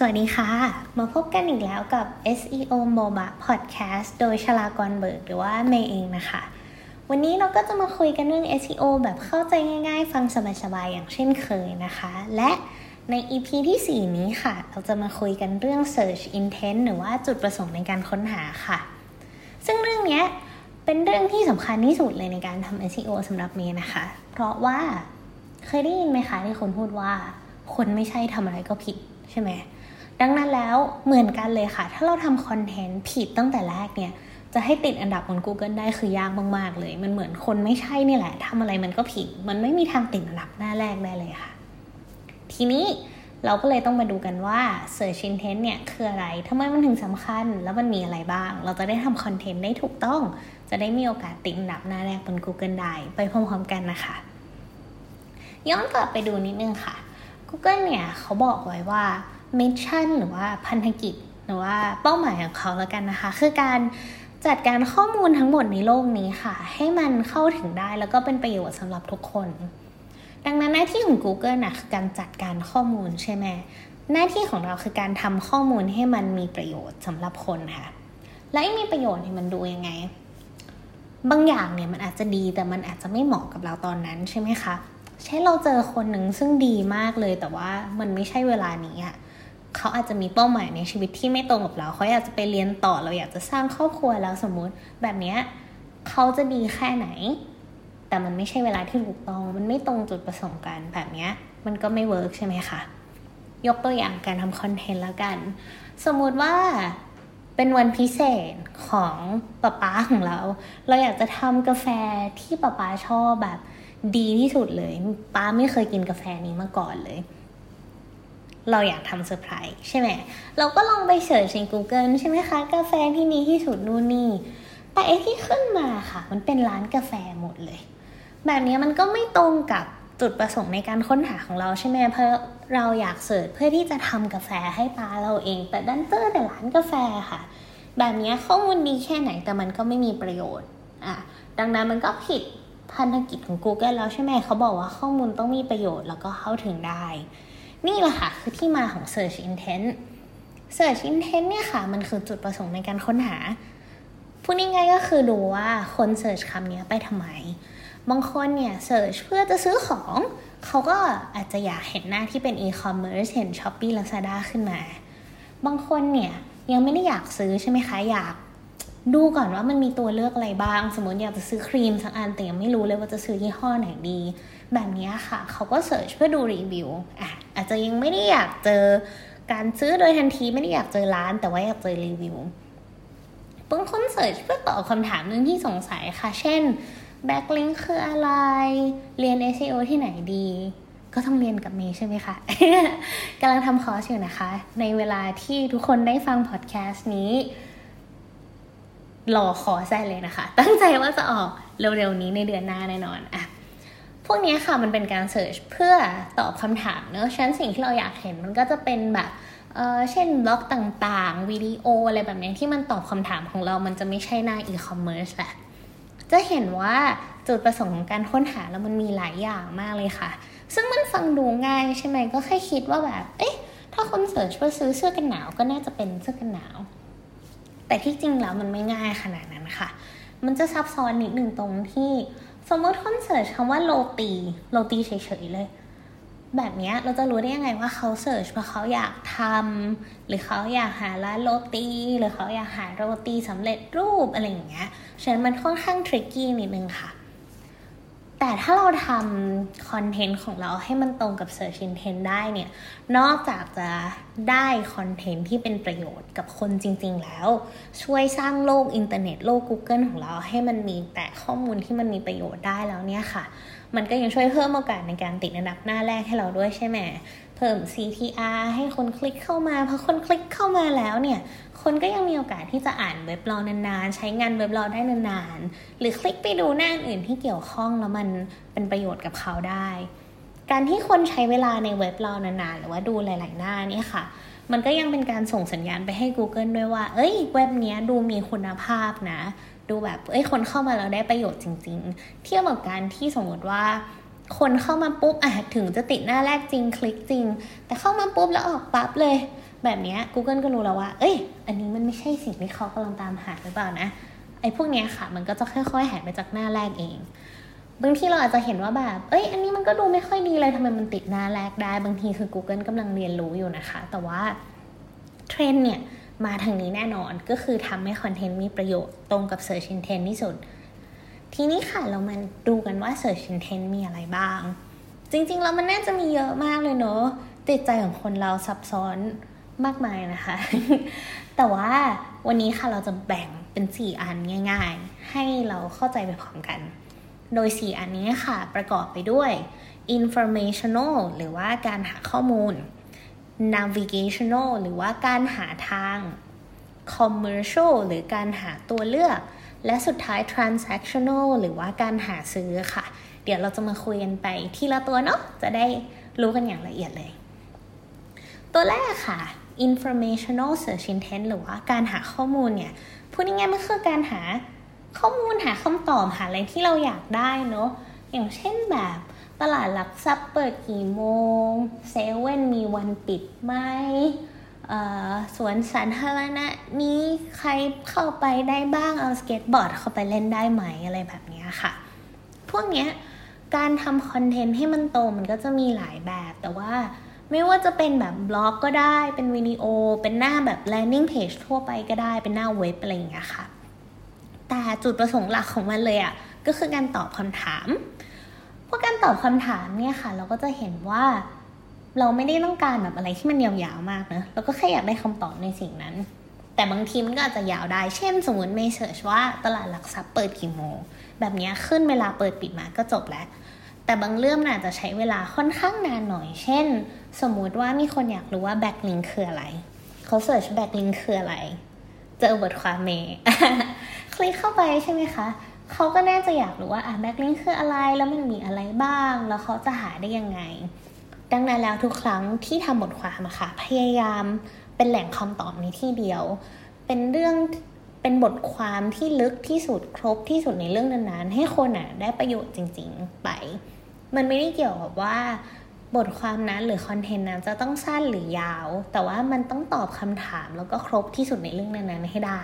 สวัสดีค่ะ มาพบกันอีกแล้วกับ SEO MOBA Podcast โดยชลากรเบิร์กหรือว่าเมย์เองนะคะ วันนี้เราก็จะมาคุยกันเรื่อง SEO แบบเข้าใจง่ายๆ ฟังสบายๆ อย่างเช่นเคยนะคะ และใน EP ที่ 4 นี้ค่ะ เราจะมาคุยกันเรื่อง Search Intent หรือว่าจุดประสงค์ในการค้นหาค่ะ ซึ่งเรื่องนี้เป็นเรื่องที่สำคัญที่สุดเลยในการทำ SEO สำหรับเมย์นะคะ เพราะว่าเคยได้ยินไหมคะที่คนพูดว่า คนไม่ใช่ทำอะไรก็ผิดใช่ไหม ดังนั้นแล้วเหมือนกันเลยค่ะ ถ้าเราทำคอนเทนต์ผิดตั้งแต่แรกเนี่ย จะให้ติดอันดับบน Google ได้คือยากมากๆเลย มันเหมือนคนไม่ใช่นี่แหละทำอะไรมันก็ผิด มันไม่มีทางติดอันดับหน้าแรกได้เลยค่ะ ทีนี้เราก็เลยต้องมาดูกันว่า Search Intent เนี่ยคืออะไรทำไมมันถึงสำคัญ แล้วมันมีอะไรบ้าง เราจะได้ทำคอนเทนต์ได้ถูกต้อง จะได้มีโอกาสติดอันดับหน้าแรกบน Google ได้ ไปพร้อมๆกันนะคะ ย้อนกลับไปดูนิดนึงค่ะ Google เนี่ยเขาบอกไว้ว่า มิชชั่นหรือว่าพันธกิจหรือว่าเป้าหมายของเขาแล้วกันนะคะ คือการจัดการข้อมูลทั้งหมดในโลกนี้ค่ะ ให้มันเข้าถึงได้แล้วก็เป็นประโยชน์สำหรับทุกคน ดังนั้นหน้าที่ของ Google นะคือการจัดการข้อมูลใช่ไหมหน้าที่ของเราคือการทำข้อมูลให้มันมีประโยชน์สำหรับคนค่ะ และมีประโยชน์เนี่ยมันดูยังไง บางอย่างเนี่ยมันอาจจะดีแต่มันอาจจะไม่เหมาะกับเราตอนนั้นใช่ไหมคะเช่นเราเจอคนหนึ่งซึ่งดีมากเลยแต่ว่ามันไม่ใช่เวลานี้อะ เขาอาจจะมีเป้าหมายในชีวิตที่ไม่ตรงกับเรา เขาอยากจะไปเรียนต่อเราอยากจะสร้างครอบครัวแล้วสมมุติแบบนี้เขาจะดีแค่ไหน แต่มันไม่ใช่เวลาที่ถูกต้อง มันไม่ตรงจุดประสงค์กันแบบนี้มันก็ไม่เวิร์กใช่ไหมคะยกตัวอย่างการทำ content แล้วกัน สมมุติว่าเป็นวันพิเศษของป๊าป๊าของเรา เราอยากจะทำกาแฟที่ป๊าป๊าชอบแบบดีที่สุดเลยป๊าไม่เคยกินกาแฟนี้มาก่อนเลย เราอยากทำเซอร์ไพรส์ใช่ไหม เราก็ลองไป search ใน Google ใช่ไหมคะ กาแฟที่ดีที่สุดนู่นนี่ แต่ไอ้ที่ขึ้นมาค่ะ มันเป็นร้านกาแฟหมดเลย แบบนี้มันก็ไม่ตรงกับจุดประสงค์ในการค้นหาของเราใช่ไหมเพราะเราอยากเสิร์ชเพื่อที่จะทำกาแฟให้ปาเราเอง แต่ดันเจอแต่ร้านกาแฟค่ะ แบบนี้ข้อมูลดีแค่ไหนแต่มันก็ไม่มีประโยชน์อะดังนั้นมันก็ผิดพันธกิจของ Google แล้วใช่ไหมเขาบอกว่าข้อมูลต้องมีประโยชน์แล้วก็เข้าถึงได้ นี่แหละค่ะคือที่มาของ search intent search intent เนี่ยค่ะ มันคือจุดประสงค์ในการค้นหาพูดง่ายๆก็คือดูว่าคน search คำนี้ไปทำไม บางคนเนี่ย search เพื่อจะซื้อของ เขาก็อาจจะอยากเห็นหน้าที่เป็น e-commerce เห็น Shopee Lazada ขึ้นมา บางคนเนี่ยยังไม่ได้อยากซื้อใช่ไหมคะ อยาก ดูก่อนว่ามันมีตัวเลือกอะไรบ้าง สมมติอยากจะซื้อครีมสักอันแต่ยังไม่รู้เลยว่าจะซื้อยี่ห้อไหนดี แบบนี้ค่ะ เขาก็เสิร์ชเพื่อดูรีวิวอะอาจจะยังไม่ได้อยากเจอการซื้อโดยทันทีไม่ได้อยากเจอร้าน แต่ว่าอยากเจอรีวิวบางคน search เพื่อตอบคำถามหนึ่งที่สงสัยค่ะ เช่น backlink คืออะไร เรียน SEO ที่ไหนดี ก็ต้องเรียนกับเมย์ใช่ไหมคะกำลังทำคอร์สอยู่นะคะ ในเวลาที่ทุกคนได้ฟังพอดแคสต์นี้ รอกดใส่เลยนะคะ ตั้งใจว่าจะออกเร็วๆนี้ในเดือนหน้าแน่นอนอะพวกนี้ค่ะมันเป็นการ search เพื่อตอบคำถามเนอะฉะนั้นสิ่งที่เราอยากเห็นมันก็จะเป็นแบบเออเช่นบล็อกต่างๆ วิดีโออะไรแบบนี้ที่มันตอบคำถามของเรามันจะไม่ใช่หน้าอีคอมเมิร์ซแหละจะเห็นว่าจุดประสงค์ของการค้นหาแล้วมันมีหลายอย่างมากเลยค่ะ ซึ่งมันฟังดูง่ายใช่ไหมก็แค่คิดว่าแบบ เอ๊ะ ถ้าคน search เพื่อซื้อเสื้อกันหนาวก็น่าจะเป็นเสื้อกันหนาว แต่ที่จริงแล้วมันไม่ง่ายขนาดนั้นค่ะ มันจะซับซ้อนนิดหนึ่งตรงที่สมมติคน search คำว่าโรตีโรตีเฉยๆเลย แบบนี้เราจะรู้ได้ยังไงว่าเขา search เพราะเขาอยากทำหรือเขาอยากหาร้านโรตีหรือเขาอยากหาโรตีสำเร็จรูปอะไรอย่างเงี้ยฉะนั้นมันค่อนข้าง tricky นิดนึงค่ะ แต่ถ้าเราทำ content ของเราให้มันตรงกับ Search Intent ได้เนี่ย นอกจากจะได้ content ที่เป็นประโยชน์กับคนจริง ๆ แล้ว ช่วยสร้างโลกอินเทอร์เน็ตโลก Google ของเราให้มันมีแต่ข้อมูลที่มันมีประโยชน์ได้แล้วเนี่ยค่ะ มันก็ยังช่วยเพิ่มโอกาสในการติดอันดับหน้าแรกให้เราด้วยใช่ไหม เพิ่ม CTR ให้คนคลิกเข้ามาพอคนคลิกเข้ามาแล้วเนี่ยคนก็ยังมีโอกาสที่จะอ่านเว็บเรานานๆ ใช้งานเว็บเราได้นานๆ หรือคลิกไปดูหน้าอื่นที่เกี่ยวข้องแล้วมันเป็นประโยชน์กับเขาได้ การที่คนใช้เวลาในเว็บเรานานๆ หรือว่าดูหลาย ๆ หน้านี่ค่ะ มันก็ยังเป็นการส่งสัญญาณไปให้ Google ด้วยว่า เอ้ย เว็บนี้ดูมีคุณภาพนะ ดูแบบ เอ้ย คนเข้ามาแล้วได้ประโยชน์จริง ๆ เทียบกับการที่สมมติว่า คนเข้ามาปุ๊บอะถึงจะติดหน้าแรกจริงคลิกจริง แต่เข้ามาปุ๊บแล้วออกปั๊บเลย แบบนี้ Google ก็รู้แล้วว่า เอ้ย อันนี้มันไม่ใช่สิ่งที่เขากำลังตามหาหรือเปล่านะ ไอ้พวกนี้ค่ะ มันก็จะค่อยๆหายไปจากหน้าแรกเองบางทีเราอาจจะเห็นว่าแบบ เอ้ย อันนี้มันก็ดูไม่ค่อยดีเลยทำไมมันติดหน้าแรกได้ บางทีคือ Google กำลังเรียนรู้อยู่นะคะ แต่ว่าเทรนเนี่ยมาทางนี้แน่นอน ก็คือทำให้คอนเทนต์มีประโยชน์ตรงกับ Search Intent ที่สุด ทีนี้ค่ะเรามาดูกันว่า Search Intent มีอะไรบ้าง จริงๆแล้วมันน่าจะมีเยอะมากเลยเนอะจิตใจของคนเราซับซ้อนมากมายนะคะ แต่ว่าวันนี้ค่ะเราจะแบ่งเป็น 4 อันง่าย ๆ ให้เราเข้าใจไปพร้อมกัน โดย 4 อันนี้ค่ะ ประกอบไปด้วย informational หรือว่าการหาข้อมูล navigational หรือว่าการหาทาง commercial หรือการหาตัวเลือก และสุดท้าย transactional หรือว่าการหาซื้อค่ะ เดี๋ยวเราจะมาคุยกันไปทีละตัวเนาะจะได้รู้กันอย่างละเอียดเลย ตัวแรกค่ะ informational search intent หรือว่าการหาข้อมูลเนี่ยพูดง่ายๆมันคือการหาข้อมูลหาคำตอบหาอะไรที่เราอยากได้เนาะอย่างเช่นแบบตลาดหลักทรัพย์เปิดกี่โมงเซเว่นมีวันปิดไหม สวนสาธารณะนี้ใครเข้าไปได้บ้างเอาสเก็ตบอร์ดเข้าไปเล่นได้ไหมอะไรแบบนี้ค่ะ พวกเนี้ยการทำ content ให้มันโตมันก็จะมีหลายแบบ แต่ว่าไม่ว่าจะเป็นแบบบล็อกก็ได้ เป็นวิดีโอ เป็นหน้าแบบ landing page ทั่วไปก็ได้ เป็นหน้าเว็บอะไรอย่างเงี้ยค่ะ แต่จุดประสงค์หลักของมันเลยอะค่ะ ก็คือการตอบคำถามเพราะการตอบคำถามเนี่ยค่ะ เราก็จะเห็นว่า เราไม่ได้ต้องการแบบอะไรที่มันยาวๆมากนะเราก็แค่อยากได้คำตอบในสิ่งนั้น แต่บางทีมันก็อาจจะยาวได้ เช่น สมมติเมย์ search ว่าตลาดหลักทรัพย์เปิดกี่โมงแบบนี้ขึ้นเวลาเปิดปิดมาก็จบแล้ว แต่บางเรื่องอาจจะใช้เวลาค่อนข้างนานหน่อย เช่น สมมุติว่ามีคนอยากรู้ว่า backlink คืออะไรเขา search backlink คืออะไร เจอบทความเมย์คลิกเข้าไปใช่ไหมคะเขาก็น่าจะอยากรู้ว่าอะ backlink คืออะไรแล้วมันมีอะไรบ้าง แล้วเขาจะหาได้ยังไง ดังนั้นแล้วทุกครั้งที่ทำบทความอะค่ะพยายามเป็นแหล่งคำตอบในที่เดียว เป็นเรื่องเป็นบทความที่ลึกที่สุดครบที่สุดในเรื่องนั้นๆ ให้คนอะได้ประโยชน์จริง ๆ ไป มันไม่ได้เกี่ยวกับว่า บทความนั้นหรือคอนเทนต์นั้นจะต้องสั้นหรือยาว แต่ว่ามันต้องตอบคำถามแล้วก็ครบที่สุดในเรื่องนั้นๆให้ได้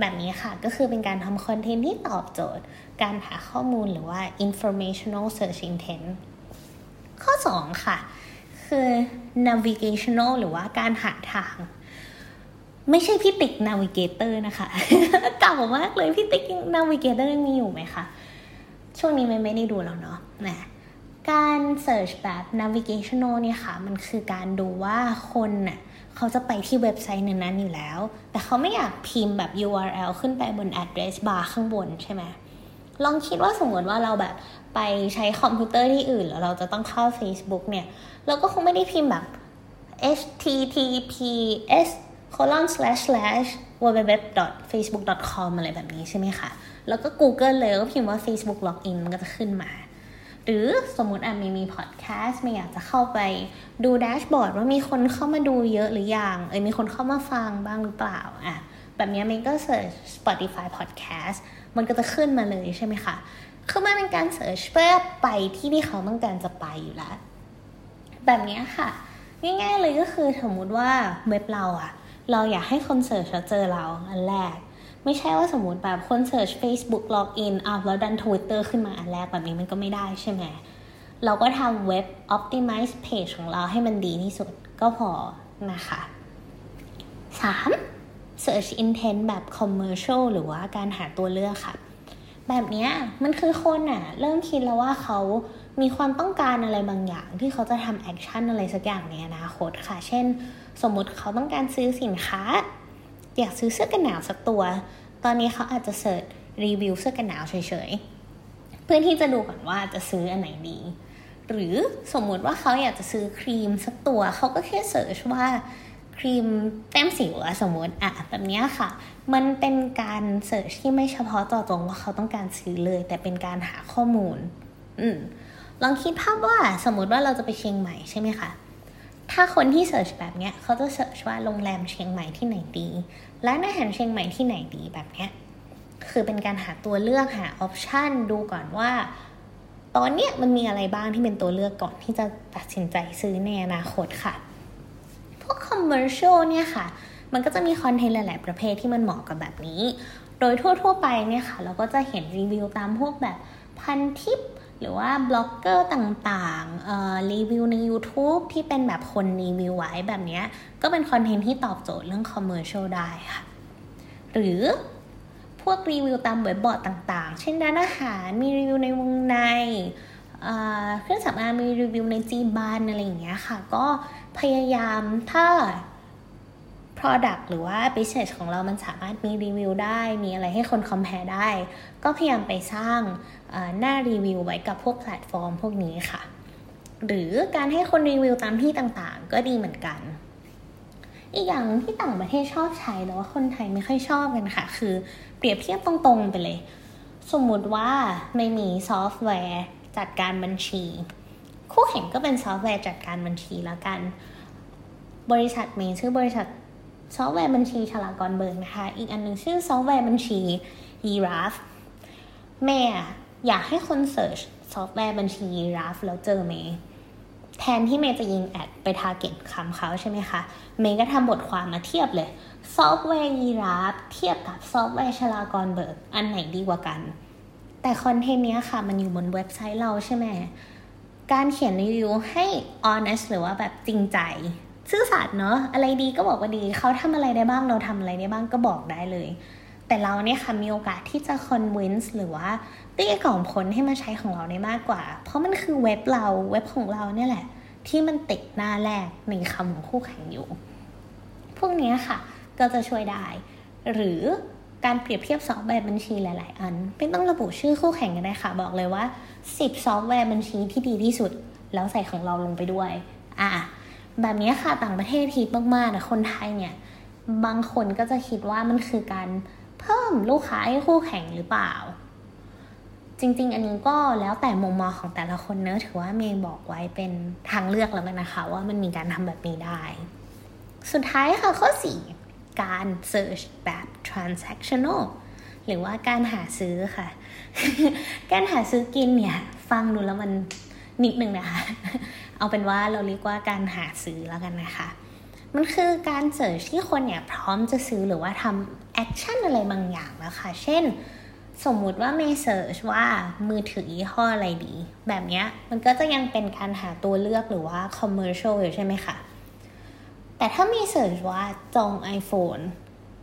แบบนี้ค่ะก็คือเป็นการทำคอนเทนต์ที่ตอบโจทย์ การหาข้อมูลหรือว่า informational search intent ข้อ 2 ค่ะ คือ navigational หรือว่าการหาทาง ไม่ใช่พี่ติ๊ก navigator นะคะเก่ามากเลยพี่ติ๊ก navigator มีอยู่ไหมคะ ช่วงนี้ไม่ไม่ได้ดูแล้วเนาะนะการ search แบบ navigational เนี่ยค่ะ มันคือการดูว่าคนน่ะเขาจะไปที่เว็บไซต์นั้นๆอยู่แล้ว แต่เขาไม่อยากพิมพ์แบบ URL ขึ้นไปบน address bar ข้างบนใช่ไหม ลองคิดว่าสมมติว่าเราแบบไปใช้คอมพิวเตอร์ที่อื่น แล้วเราจะต้องเข้า Facebook เนี่ย เราก็คงไม่ได้พิมพ์แบบ https colon slash slash www facebook com อะไรแบบนี้ใช่ไหมคะ แล้วก็ Google เลยก็พิมพ์ว่า Facebook login มันก็จะขึ้นมา หรือสมมติอะมีมีพอดแคสต์ไม่อยากจะเข้าไปดูแดชบอร์ดว่ามีคนเข้ามาดูเยอะหรือยัง เอ้ยมีคนเข้ามาฟังบ้างหรือเปล่าอะ แบบนี้มันก็เสิร์ช Spotify Podcast มันก็จะขึ้นมาเลยใช่ไหมคะคือมันเป็นการเสิร์ชเพื่อไปที่ที่เขาต้องการจะไปอยู่แล้ว แบบนี้ค่ะ ง่ายๆเลยก็คือสมมุติว่าเว็บเราอะเราอยากให้คน search แล้วเจอเราอันแรก ไม่ใช่ว่าสมมติแบบคน search Facebook login อ้าวแล้วดัน Twitter ขึ้นมาอันแรกแบบนี้มันก็ไม่ได้ใช่ไหมเราก็ทำเว็บ optimize page ของเราให้มันดีที่สุดก็พอนะคะ 3. Search intent แบบ commercial หรือว่าการหาตัวเลือกค่ะ แบบนี้มันคือคนอะเริ่มคิดแล้วว่าเขามีความต้องการอะไรบางอย่างที่เขาจะทำ action อะไรสักอย่างในอนาคตค่ะ เช่น สมมติเขาต้องการซื้อสินค้า อยากซื้อเสื้อกันหนาวสักตัว ตอนนี้เขาอาจจะ search review เสื้อกันหนาวเฉยๆ เพื่อที่จะดูก่อนว่าจะซื้ออันไหนดี หรือสมมุติว่าเขาอยากจะซื้อครีมสักตัว เขาก็แค่ search ว่า ครีมแต้มสิวอะสมมติอะแบบนี้ค่ะ มันเป็นการ search ที่ไม่เฉพาะเจาะจงว่าเขาต้องการซื้อเลย แต่เป็นการหาข้อมูล อืมลองคิดภาพว่าสมมติว่าเราจะไปเชียงใหม่ใช่ไหมคะถ้าคนที่ search แบบเนี้ยเขาจะ search ว่าโรงแรมเชียงใหม่ที่ไหนดีร้านอาหารเชียงใหม่ที่ไหนดีแบบเนี้ยคือเป็นการหาตัวเลือกหา option ดูก่อนว่า ตอนเนี้ยมันมีอะไรบ้างที่เป็นตัวเลือกก่อนที่จะตัดสินใจซื้อในอนาคตค่ะ commercial เนี่ยค่ะ มันก็จะมี content หลาย ๆ ประเภทที่มันเหมาะกับแบบนี้ โดยทั่ว ๆ ไปเนี่ยค่ะ เราก็จะเห็นรีวิวตามพวกแบบพันทิป หรือว่าบล็อกเกอร์ต่างๆรีวิวใน YouTube ที่เป็นแบบคนรีวิวไว้แบบนี้ ก็เป็น content ที่ตอบโจทย์เรื่อง commercial ได้ค่ะ หรือพวกรีวิวตาม webboard ต่างๆ เช่นร้านอาหารมีรีวิวในวงใน เครื่องสำอางมีรีวิวในจีบันอะไรอย่างเงี้ยค่ะ ก็พยายามถ้า Product หรือว่า Business ของเรามันสามารถมีรีวิวได้ มีอะไรให้คน compare ได้ ก็พยายามไปสร้างหน้ารีวิวไว้กับพวกแพลตฟอร์มพวกนี้ค่ะ หรือการให้คนรีวิวตามที่ต่างๆ ก็ดีเหมือนกัน อีกอย่างที่ต่างประเทศชอบใช้แต่ว่าคนไทยไม่ค่อยชอบกันค่ะ คือเปรียบเทียบตรงๆไปเลย สมมุติว่าเมย์มีซอฟต์แวร์ จัดการบัญชี คู่แข่งก็เป็นซอฟต์แวร์จัดการบัญชีแล้วกัน บริษัทเมย์ชื่อบริษัทซอฟต์แวร์บัญชีฉลากรเบิร์กนะคะ อีกอันหนึ่งชื่อซอฟต์แวร์บัญชี Giraffe เมย์อยากให้คน search ซอฟต์แวร์บัญชี Giraffe แล้วเจอเมย์แทนที่เมย์จะยิง ad ไป target คำเขาใช่ไหมคะ เมย์ก็ทำบทความมาเทียบเลย ซอฟต์แวร์ Giraffe เทียบกับซอฟต์แวร์ฉลากรเบิร์กอันไหนดีกว่ากัน แต่คอนเทนต์เนี้ยค่ะ มันอยู่บนเว็บไซต์เราใช่ไหม การเขียนรีวิวให้ honest หรือว่าแบบจริงใจ ซื่อสัตย์เนาะอะไรดีก็บอกว่าดี เขาทำอะไรได้บ้างเราทำอะไรได้บ้างก็บอกได้เลย แต่เราเนี่ยค่ะมีโอกาสที่จะ convince หรือว่าตีกล่อมคนให้มาใช้ของเราได้มากกว่า เพราะมันคือเว็บเราเว็บของเราเนี่ยแหละ ที่มันติดหน้าแรกในคำของคู่แข่งอยู่ พวกนี้ค่ะก็จะช่วยได้ หรือ การเปรียบเทียบซอฟต์แวร์บัญชีหลาย ๆ อัน ไม่ต้องระบุชื่อคู่แข่งกันได้ค่ะ บอกเลยว่า 10 ซอฟต์แวร์บัญชีที่ดีที่สุด แล้วใส่ของเราลงไปด้วย อะแบบนี้ค่ะต่างประเทศฮิตมากๆนะคนไทยเนี่ย บางคนก็จะคิดว่ามันคือการเพิ่มลูกค้าให้คู่แข่งหรือเปล่า จริง ๆ อันนี้ก็แล้วแต่มุมมองของแต่ละคนเนอะถือว่าเมย์บอกไว้เป็นทางเลือกแล้วกันนะคะ ว่ามันมีการทำแบบนี้ได้ สุดท้ายค่ะข้อ4 การ search แบบ transactional หรือว่าการหาซื้อค่ะ การหาซื้อกินเนี่ย ฟังดูแล้วมันนิดนึงนะคะ เอาเป็นว่าเราเรียกว่าการหาซื้อแล้วกันนะคะ มันคือการ search ที่คนเนี่ยพร้อมจะซื้อหรือว่าทำ action อะไรบางอย่างแล้วค่ะ เช่น สมมุติว่าเมย์ search ว่ามือถือยี่ห้ออะไรดี แบบนี้มันก็จะยังเป็นการหาตัวเลือกหรือว่า commercial อยู่ใช่ไหมคะ แต่ถ้าเมย์ search ว่าจอง iPhone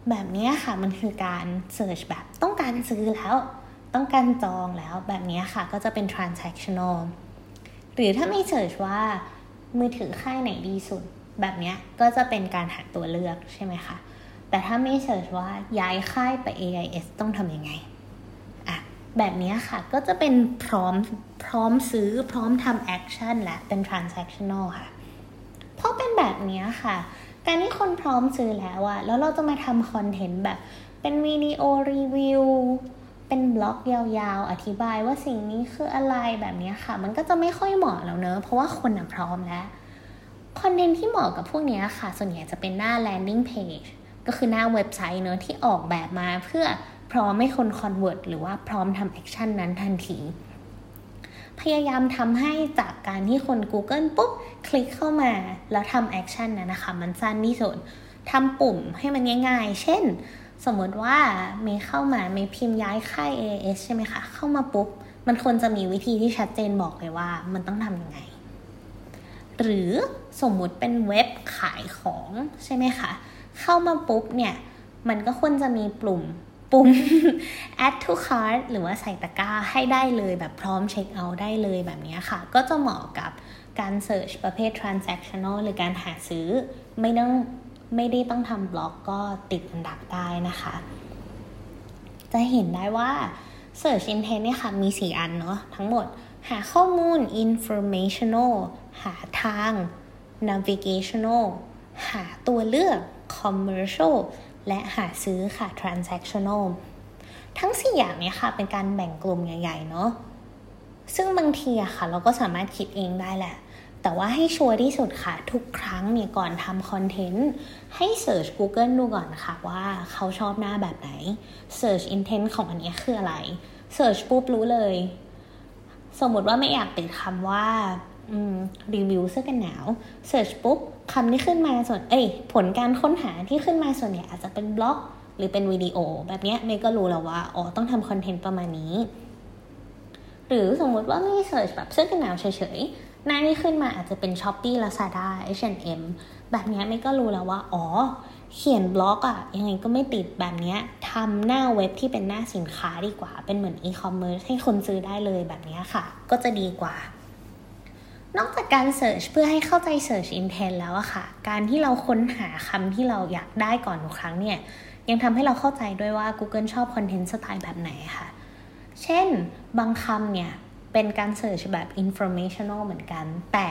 แบบนี้ค่ะมันคือการ search แบบต้องการซื้อแล้ว ต้องการจองแล้วแบบนี้ค่ะก็จะเป็น transactional หรือถ้าเมย์ search ว่ามือถือค่ายไหนดีสุด แบบนี้ก็จะเป็นการหาตัวเลือกใช่ไหมคะแต่ถ้าเมย์ search ว่าย้ายค่ายไป AIS ต้องทำยังไงอะแบบนี้ค่ะก็จะเป็นพร้อมพร้อมซื้อพร้อมทำ action และเป็น transactional ค่ะ เพราะเป็นแบบนี้ค่ะ การที่คนพร้อมซื้อแล้วอะแล้วเราจะมาทำคอนเทนต์แบบ เป็นวิดีโอรีวิวเป็นบล็อกยาวๆ อธิบายว่าสิ่งนี้คืออะไรแบบนี้ค่ะ มันก็จะไม่ค่อยเหมาะแล้วเนอะเพราะว่าคนพร้อมแล้วคอนเทนต์ที่เหมาะกับพวกนี้ค่ะ ส่วนใหญ่จะเป็นหน้า landing page ก็คือหน้าเว็บไซต์เนอะที่ออกแบบมาเพื่อพร้อมให้คน convert หรือว่าพร้อมทำ action นั้นทันที พยายามทำให้จากการที่คน Google ปุ๊บคลิกเข้ามาแล้วทำแอคชั่นนะนะคะ มันสั้นที่สุดทำปุ่มให้มันง่ายๆ เช่น สมมติว่าเมย์เข้ามาเมย์พิมพ์ย้ายค่าย AS ใช่ไหมคะ เข้ามาปุ๊บ มันควรจะมีวิธีที่ชัดเจนบอกเลยว่ามันต้องทำยังไง หรือสมมุติเป็นเว็บขายของใช่ไหมคะ เข้ามาปุ๊บเนี่ย มันก็ควรจะมีปุ่ม ปุ่ม add to cart หรือว่าใส่ตะกร้าให้ได้เลยแบบพร้อมเช็คเอาท์ได้เลยแบบนี้ค่ะ ก็จะเหมาะกับการ search ประเภท transactional หรือการหาซื้อไม่ต้องไม่ได้ต้องทำบล็อกก็ติดอันดับได้นะคะ จะเห็นได้ว่า search intent เนี่ยค่ะ มี 4 อันเนาะทั้งหมดหาข้อมูล informational หาทาง navigational หาตัวเลือก commercial และหาซื้อค่ะ transactional ทั้ง 4 อย่างนี้ค่ะ เป็นการแบ่งกลุ่มใหญ่ ๆ เนาะซึ่งบางทีอะค่ะ เราก็สามารถคิดเองได้แหละ แต่ว่าให้ชัวร์ที่สุดค่ะ ทุกครั้งเนี่ยก่อนทำคอนเทนต์ให้เสิร์ช Google ดูก่อนค่ะว่าเขาชอบหน้าแบบไหน Search Intent ของอันนี้คืออะไร Search ปุ๊บรู้เลย สมมติว่าไม่อยากติดคำว่า รีวิวเสื้อกันหนาว search ปุ๊บคำที่ขึ้นมาส่วน เอ้ย ผลการค้นหาที่ขึ้นมาส่วนใหญ่อาจจะเป็นบล็อก หรือเป็นวิดีโอ แบบเนี้ยเมย์ก็รู้แล้วว่า อ๋อ ต้องทำคอนเทนต์ประมาณนี้ หรือสมมติว่าเมย์ search แบบเสื้อกันหนาวเฉยๆ หน้าที่ขึ้นมาอาจจะเป็น Shopee Lazada H&M แอนแบบเนี้ยเมย์ก็รู้แล้วว่า อ๋อ เขียนบล็อกอะยังไงก็ไม่ติดแบบเนี้ยทำหน้าเว็บที่เป็นหน้าสินค้าดีกว่า เป็นเหมือนอีคอมเมิร์ซให้คนซื้อได้เลยแบบนี้ค่ะ ก็จะดีกว่า นอกจากการ search เพื่อให้เข้าใจ Search Intent แล้วอะค่ะ การที่เราค้นหาคำที่เราอยากได้ก่อนทุกครั้งเนี่ย ยังทำให้เราเข้าใจด้วยว่า Google ชอบคอนเทนต์สไตล์แบบไหนค่ะ เช่น บางคำเนี่ย เป็นการ search แบบ informational เหมือนกัน แต่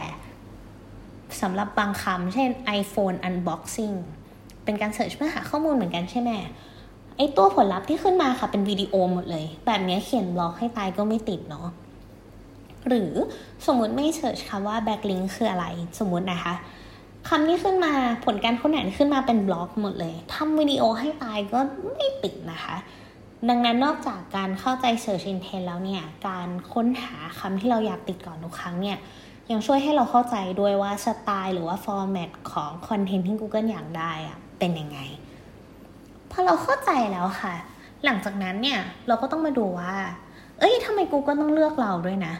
สำหรับบางคำเช่น iPhone unboxing เป็นการ search เพื่อหาข้อมูลเหมือนกันใช่ไหมไอตัวผลลัพธ์ที่ขึ้นมาค่ะเป็นวิดีโอหมดเลย แบบนี้เขียนบล็อกให้ตายก็ไม่ติดเนาะ หรือสมมุติไม่เสิร์ชคำว่า backlink คืออะไร สมมุตินะคะคำนี้ขึ้นมาผลการค้นหาขึ้นมาเป็นบล็อกหมดเลยทำวิดีโอให้ตายก็ไม่ติดนะคะ ดังนั้นนอกจากการเข้าใจ search intent แล้วเนี่ย การค้นหาคำที่เราอยากติดก่อนทุกครั้งเนี่ย ยังช่วยให้เราเข้าใจด้วยว่าสไตล์หรือว่าฟอร์แมตของคอนเทนต์ที่ Google อยากได้อะเป็นยังไง พอเราเข้าใจแล้วค่ะ หลังจากนั้นเนี่ย เราก็ต้องมาดูว่า เอ้ยทำไม Google ต้องเลือกเราด้วยนะ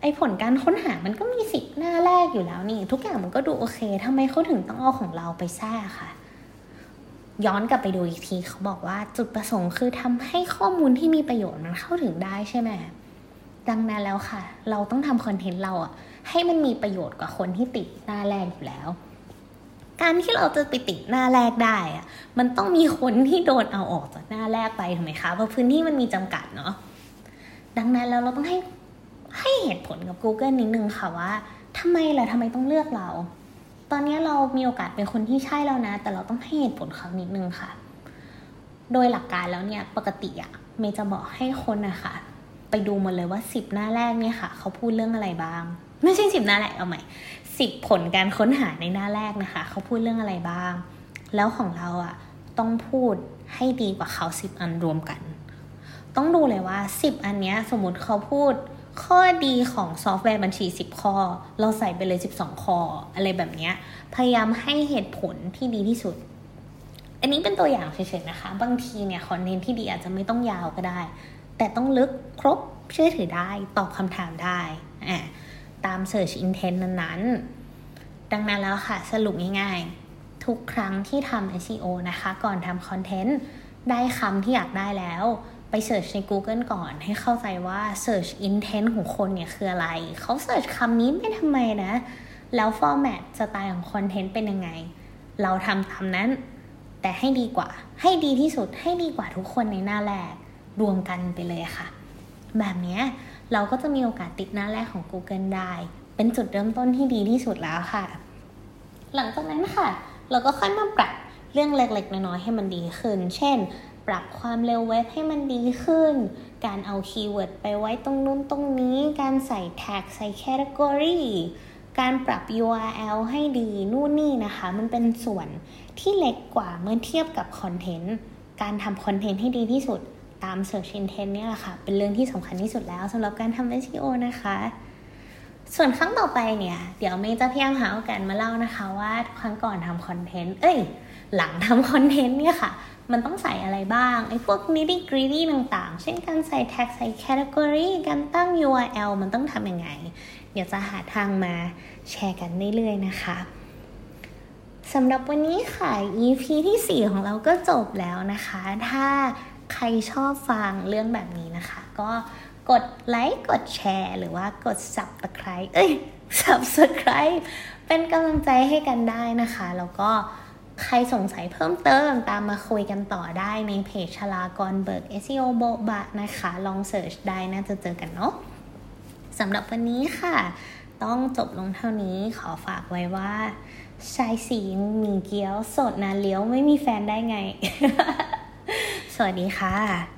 ไอผลการค้นหามันก็มีสิบหน้าแรกอยู่แล้วนี่ ทุกอย่างมันก็ดูโอเคทำไมเขาถึงต้องเอาของเราไปแทรกค่ะย้อนกลับไปดูอีกทีเขาบอกว่าจุดประสงค์คือทำให้ข้อมูลที่มีประโยชน์มันเข้าถึงได้ใช่ไหมดังนั้นแล้วค่ะ เราต้องทำคอนเทนต์เราอะให้มันมีประโยชน์กว่าคนที่ติดหน้าแรกอยู่แล้ว การที่เราจะไปติดหน้าแรกได้อะมันต้องมีคนที่โดนเอาออกจากหน้าแรกไปถูกไหมคะเพราะพื้นที่มันมีจำกัดเนาะดังนั้นแล้วเราต้องให้ ให้เหตุผลกับ Google นิดนึงค่ะว่าทำไมล่ะทำไมต้องเลือกเรา ตอนนี้เรามีโอกาสเป็นคนที่ใช่แล้วนะ แต่เราต้องให้เหตุผลเขานิดนึงค่ะ โดยหลักการแล้วเนี่ยปกติอะเมย์จะบอกให้คนอะค่ะไปดูหมดเลยว่าสิบหน้าแรกเนี่ยค่ะ เขาพูดเรื่องอะไรบ้าง ไม่ใช่สิบหน้าแรกเอาใหม่สิบผลการค้นหาในหน้าแรกนะคะ เขาพูดเรื่องอะไรบ้าง แล้วของเราอะต้องพูดให้ดีกว่าเขาสิบอันรวมกัน ต้องดูเลยว่าสิบอันเนี้ยสมมติเขาพูด ข้อดีของซอฟต์แวร์บัญชี 10 ข้อ เราใส่ไปเลย 12 ข้อ อะไรแบบนี้ พยายามให้เหตุผลที่ดีที่สุด อันนี้เป็นตัวอย่างเฉยๆนะคะ บางทีเนี่ยคอนเทนต์ที่ดีอาจจะไม่ต้องยาวก็ได้ แต่ต้องลึกครบเชื่อถือได้ ตอบคำถามได้อ่ตาม Search Intent นั้นๆ ดังนั้นแล้วค่ะสรุปง่ายๆ ทุกครั้งที่ทำ SEO นะคะ ก่อนทำคอนเทนต์ได้คำที่อยากได้แล้ว search ใน Google ก่อนให้เข้าใจว่า Search Intent ของคนเนี่ยคืออะไร เขา search คำนี้ไปทำไมนะ แล้ว format สไตล์ของคอนเทนต์เป็นยังไง เราทำตามนั้น แต่ให้ดีกว่า ให้ดีที่สุดให้ดีกว่าทุกคนในหน้าแรก รวมกันไปเลยค่ะ แบบนี้เราก็จะมีโอกาสติดหน้าแรกของ Google ได้ เป็นจุดเริ่มต้นที่ดีที่สุดแล้วค่ะ หลังจากนั้นค่ะ เราก็ค่อยมาปรับเรื่องเล็กๆน้อยๆให้มันดีขึ้น เช่น ปรับความเร็วเว็บให้มันดีขึ้น การเอาคีย์เวิร์ดไปไว้ตรงนู้นตรงนี้ การใส่แท็กใส่ category การปรับ URL ให้ดีนู่นนี่นะคะ มันเป็นส่วนที่เล็กกว่าเมื่อเทียบกับคอนเทนต์ การทำคอนเทนต์ให้ดีที่สุดตาม Search Intent เนี่ยแหละค่ะ เป็นเรื่องที่สำคัญที่สุดแล้วสำหรับการทำ SEO นะคะ ส่วนครั้งต่อไปเนี่ย เดี๋ยวเมย์จะพยายามหาโอกาสมาเล่านะคะว่าครั้งก่อนทำคอนเทนต์ เอ้ย หลังทำคอนเทนต์เนี่ยค่ะ มันต้องใส่อะไรบ้างไอ้พวก nitty gritty ต่างๆ เช่นการใส่ tag ใส่ category การตั้ง URL มันต้องทำยังไง เดี๋ยวจะหาทางมาแชร์กันเรื่อยๆนะคะสำหรับวันนี้ค่ะ EP ที่ 4 ของเราก็จบแล้วนะคะ ถ้าใครชอบฟังเรื่องแบบนี้นะคะ ก็กดไลค์กดแชร์ หรือว่ากด subscribe เอ้ย subscribe เป็นกำลังใจให้กันได้นะคะ แล้วก็ ใครสงสัยเพิ่มเติมตามมาคุยกันต่อได้ในเพจชลากรเบิร์ก SEO โบบะนะคะ ลองเสิร์ชได้น่าจะเจอกันเนาะสำหรับวันนี้ค่ะ ต้องจบลงเท่านี้ขอฝากไว้ว่าชายสีมีเกี้ยว สดนะเลี้ยวไม่มีแฟนได้ไง สวัสดีค่ะ